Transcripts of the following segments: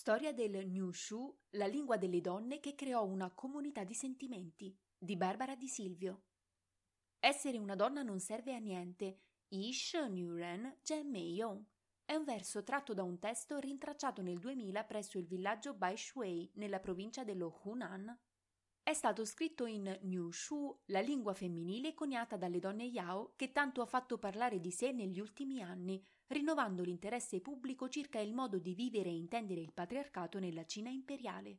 Storia del New Shu, la lingua delle donne che creò una comunità di sentimenti, di Barbara Di Silvio. Essere una donna non serve a niente. Ish Nuren Yong. È un verso tratto da un testo rintracciato nel 2000 presso il villaggio Baishui, nella provincia dello Hunan. È stato scritto in New Shu, la lingua femminile coniata dalle donne Yao che tanto ha fatto parlare di sé negli ultimi anni, rinnovando l'interesse pubblico circa il modo di vivere e intendere il patriarcato nella Cina imperiale.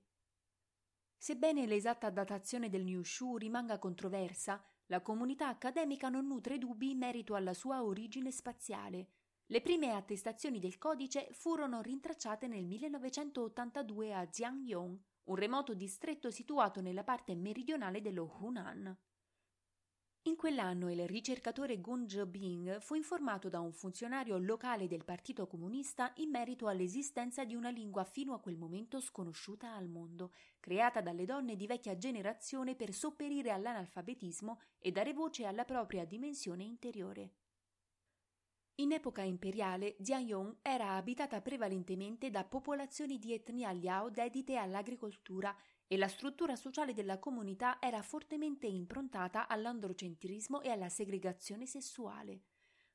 Sebbene l'esatta datazione del New Shu rimanga controversa, la comunità accademica non nutre dubbi in merito alla sua origine spaziale. Le prime attestazioni del codice furono rintracciate nel 1982 a Jiangyong, un remoto distretto situato nella parte meridionale dello Hunan. In quell'anno il ricercatore Gun Zhebing fu informato da un funzionario locale del Partito Comunista in merito all'esistenza di una lingua fino a quel momento sconosciuta al mondo, creata dalle donne di vecchia generazione per sopperire all'analfabetismo e dare voce alla propria dimensione interiore. In epoca imperiale, Jianyong era abitata prevalentemente da popolazioni di etnia Liao dedite all'agricoltura e la struttura sociale della comunità era fortemente improntata all'androcentrismo e alla segregazione sessuale.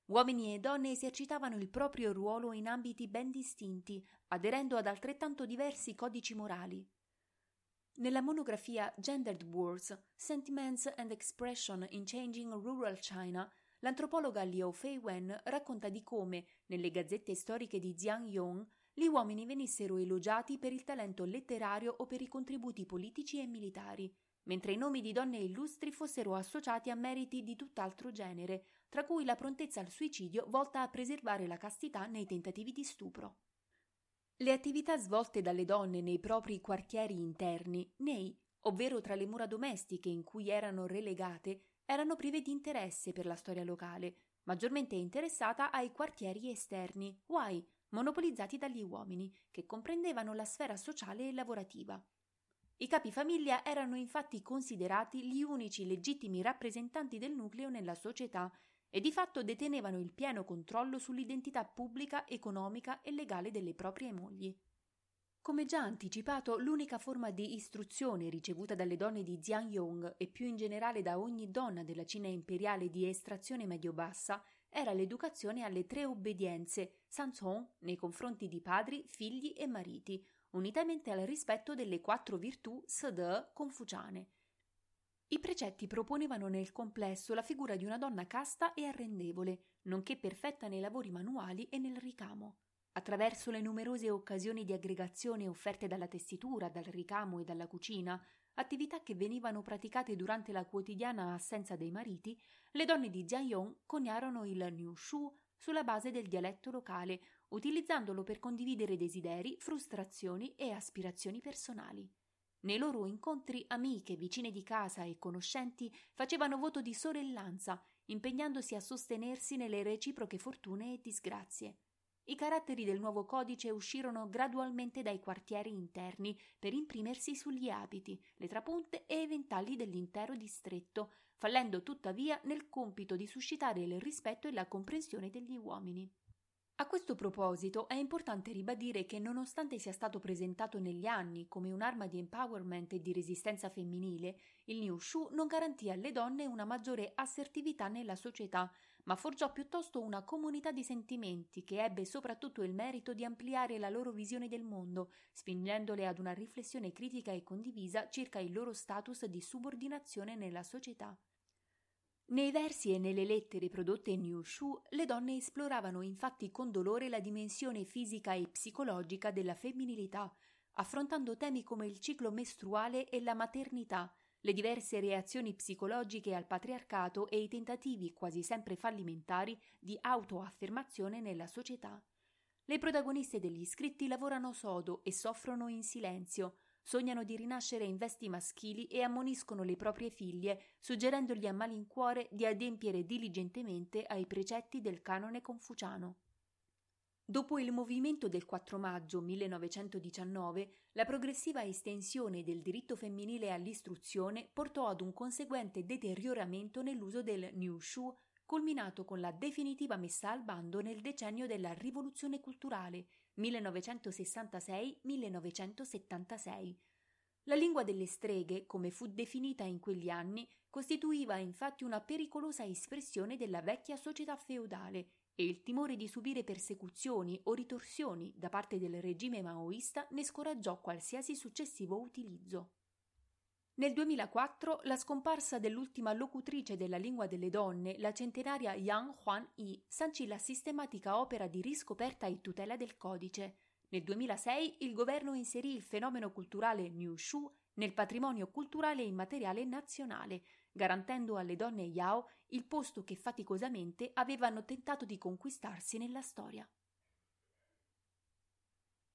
Uomini e donne esercitavano il proprio ruolo in ambiti ben distinti, aderendo ad altrettanto diversi codici morali. Nella monografia Gendered Wars, Sentiments and Expression in Changing Rural China, l'antropologa Liu Fei-wen racconta di come, nelle gazzette storiche di Jiangyong, gli uomini venissero elogiati per il talento letterario o per i contributi politici e militari, mentre i nomi di donne illustri fossero associati a meriti di tutt'altro genere, tra cui la prontezza al suicidio volta a preservare la castità nei tentativi di stupro. Le attività svolte dalle donne nei propri quartieri interni, nei, ovvero tra le mura domestiche in cui erano relegate, erano prive di interesse per la storia locale, maggiormente interessata ai quartieri esterni, Wai, monopolizzati dagli uomini, che comprendevano la sfera sociale e lavorativa. I capifamiglia erano infatti considerati gli unici legittimi rappresentanti del nucleo nella società e di fatto detenevano il pieno controllo sull'identità pubblica, economica e legale delle proprie mogli. Come già anticipato, l'unica forma di istruzione ricevuta dalle donne di Jiangyong e più in generale da ogni donna della Cina imperiale di estrazione medio-bassa era l'educazione alle tre obbedienze Sanzong nei confronti di padri, figli e mariti, unitamente al rispetto delle quattro virtù Sede confuciane. I precetti proponevano nel complesso la figura di una donna casta e arrendevole, nonché perfetta nei lavori manuali e nel ricamo. Attraverso le numerose occasioni di aggregazione offerte dalla tessitura, dal ricamo e dalla cucina, attività che venivano praticate durante la quotidiana assenza dei mariti, le donne di Jianyong coniarono il Niushu sulla base del dialetto locale, utilizzandolo per condividere desideri, frustrazioni e aspirazioni personali. Nei loro incontri amiche, vicine di casa e conoscenti facevano voto di sorellanza, impegnandosi a sostenersi nelle reciproche fortune e disgrazie. I caratteri del nuovo codice uscirono gradualmente dai quartieri interni per imprimersi sugli abiti, le trapunte e i ventagli dell'intero distretto, fallendo tuttavia nel compito di suscitare il rispetto e la comprensione degli uomini. A questo proposito è importante ribadire che nonostante sia stato presentato negli anni come un'arma di empowerment e di resistenza femminile, il New Shu non garantì alle donne una maggiore assertività nella società, ma forgiò piuttosto una comunità di sentimenti che ebbe soprattutto il merito di ampliare la loro visione del mondo, spingendole ad una riflessione critica e condivisa circa il loro status di subordinazione nella società. Nei versi e nelle lettere prodotte in New Shu, le donne esploravano infatti con dolore la dimensione fisica e psicologica della femminilità, affrontando temi come il ciclo mestruale e la maternità, le diverse reazioni psicologiche al patriarcato e i tentativi quasi sempre fallimentari di autoaffermazione nella società. Le protagoniste degli scritti lavorano sodo e soffrono in silenzio, sognano di rinascere in vesti maschili e ammoniscono le proprie figlie, suggerendogli a malincuore di adempiere diligentemente ai precetti del canone confuciano. Dopo il movimento del 4 maggio 1919, la progressiva estensione del diritto femminile all'istruzione portò ad un conseguente deterioramento nell'uso del New Shu, culminato con la definitiva messa al bando nel decennio della rivoluzione culturale, 1966-1976. La lingua delle streghe, come fu definita in quegli anni, costituiva infatti una pericolosa espressione della vecchia società feudale e il timore di subire persecuzioni o ritorsioni da parte del regime maoista ne scoraggiò qualsiasi successivo utilizzo. Nel 2004 la scomparsa dell'ultima locutrice della lingua delle donne, la centenaria Yang Huan-yi, sancì la sistematica opera di riscoperta e tutela del codice. Nel 2006 il governo inserì il fenomeno culturale Niu Shu nel patrimonio culturale immateriale nazionale, garantendo alle donne Yao il posto che faticosamente avevano tentato di conquistarsi nella storia.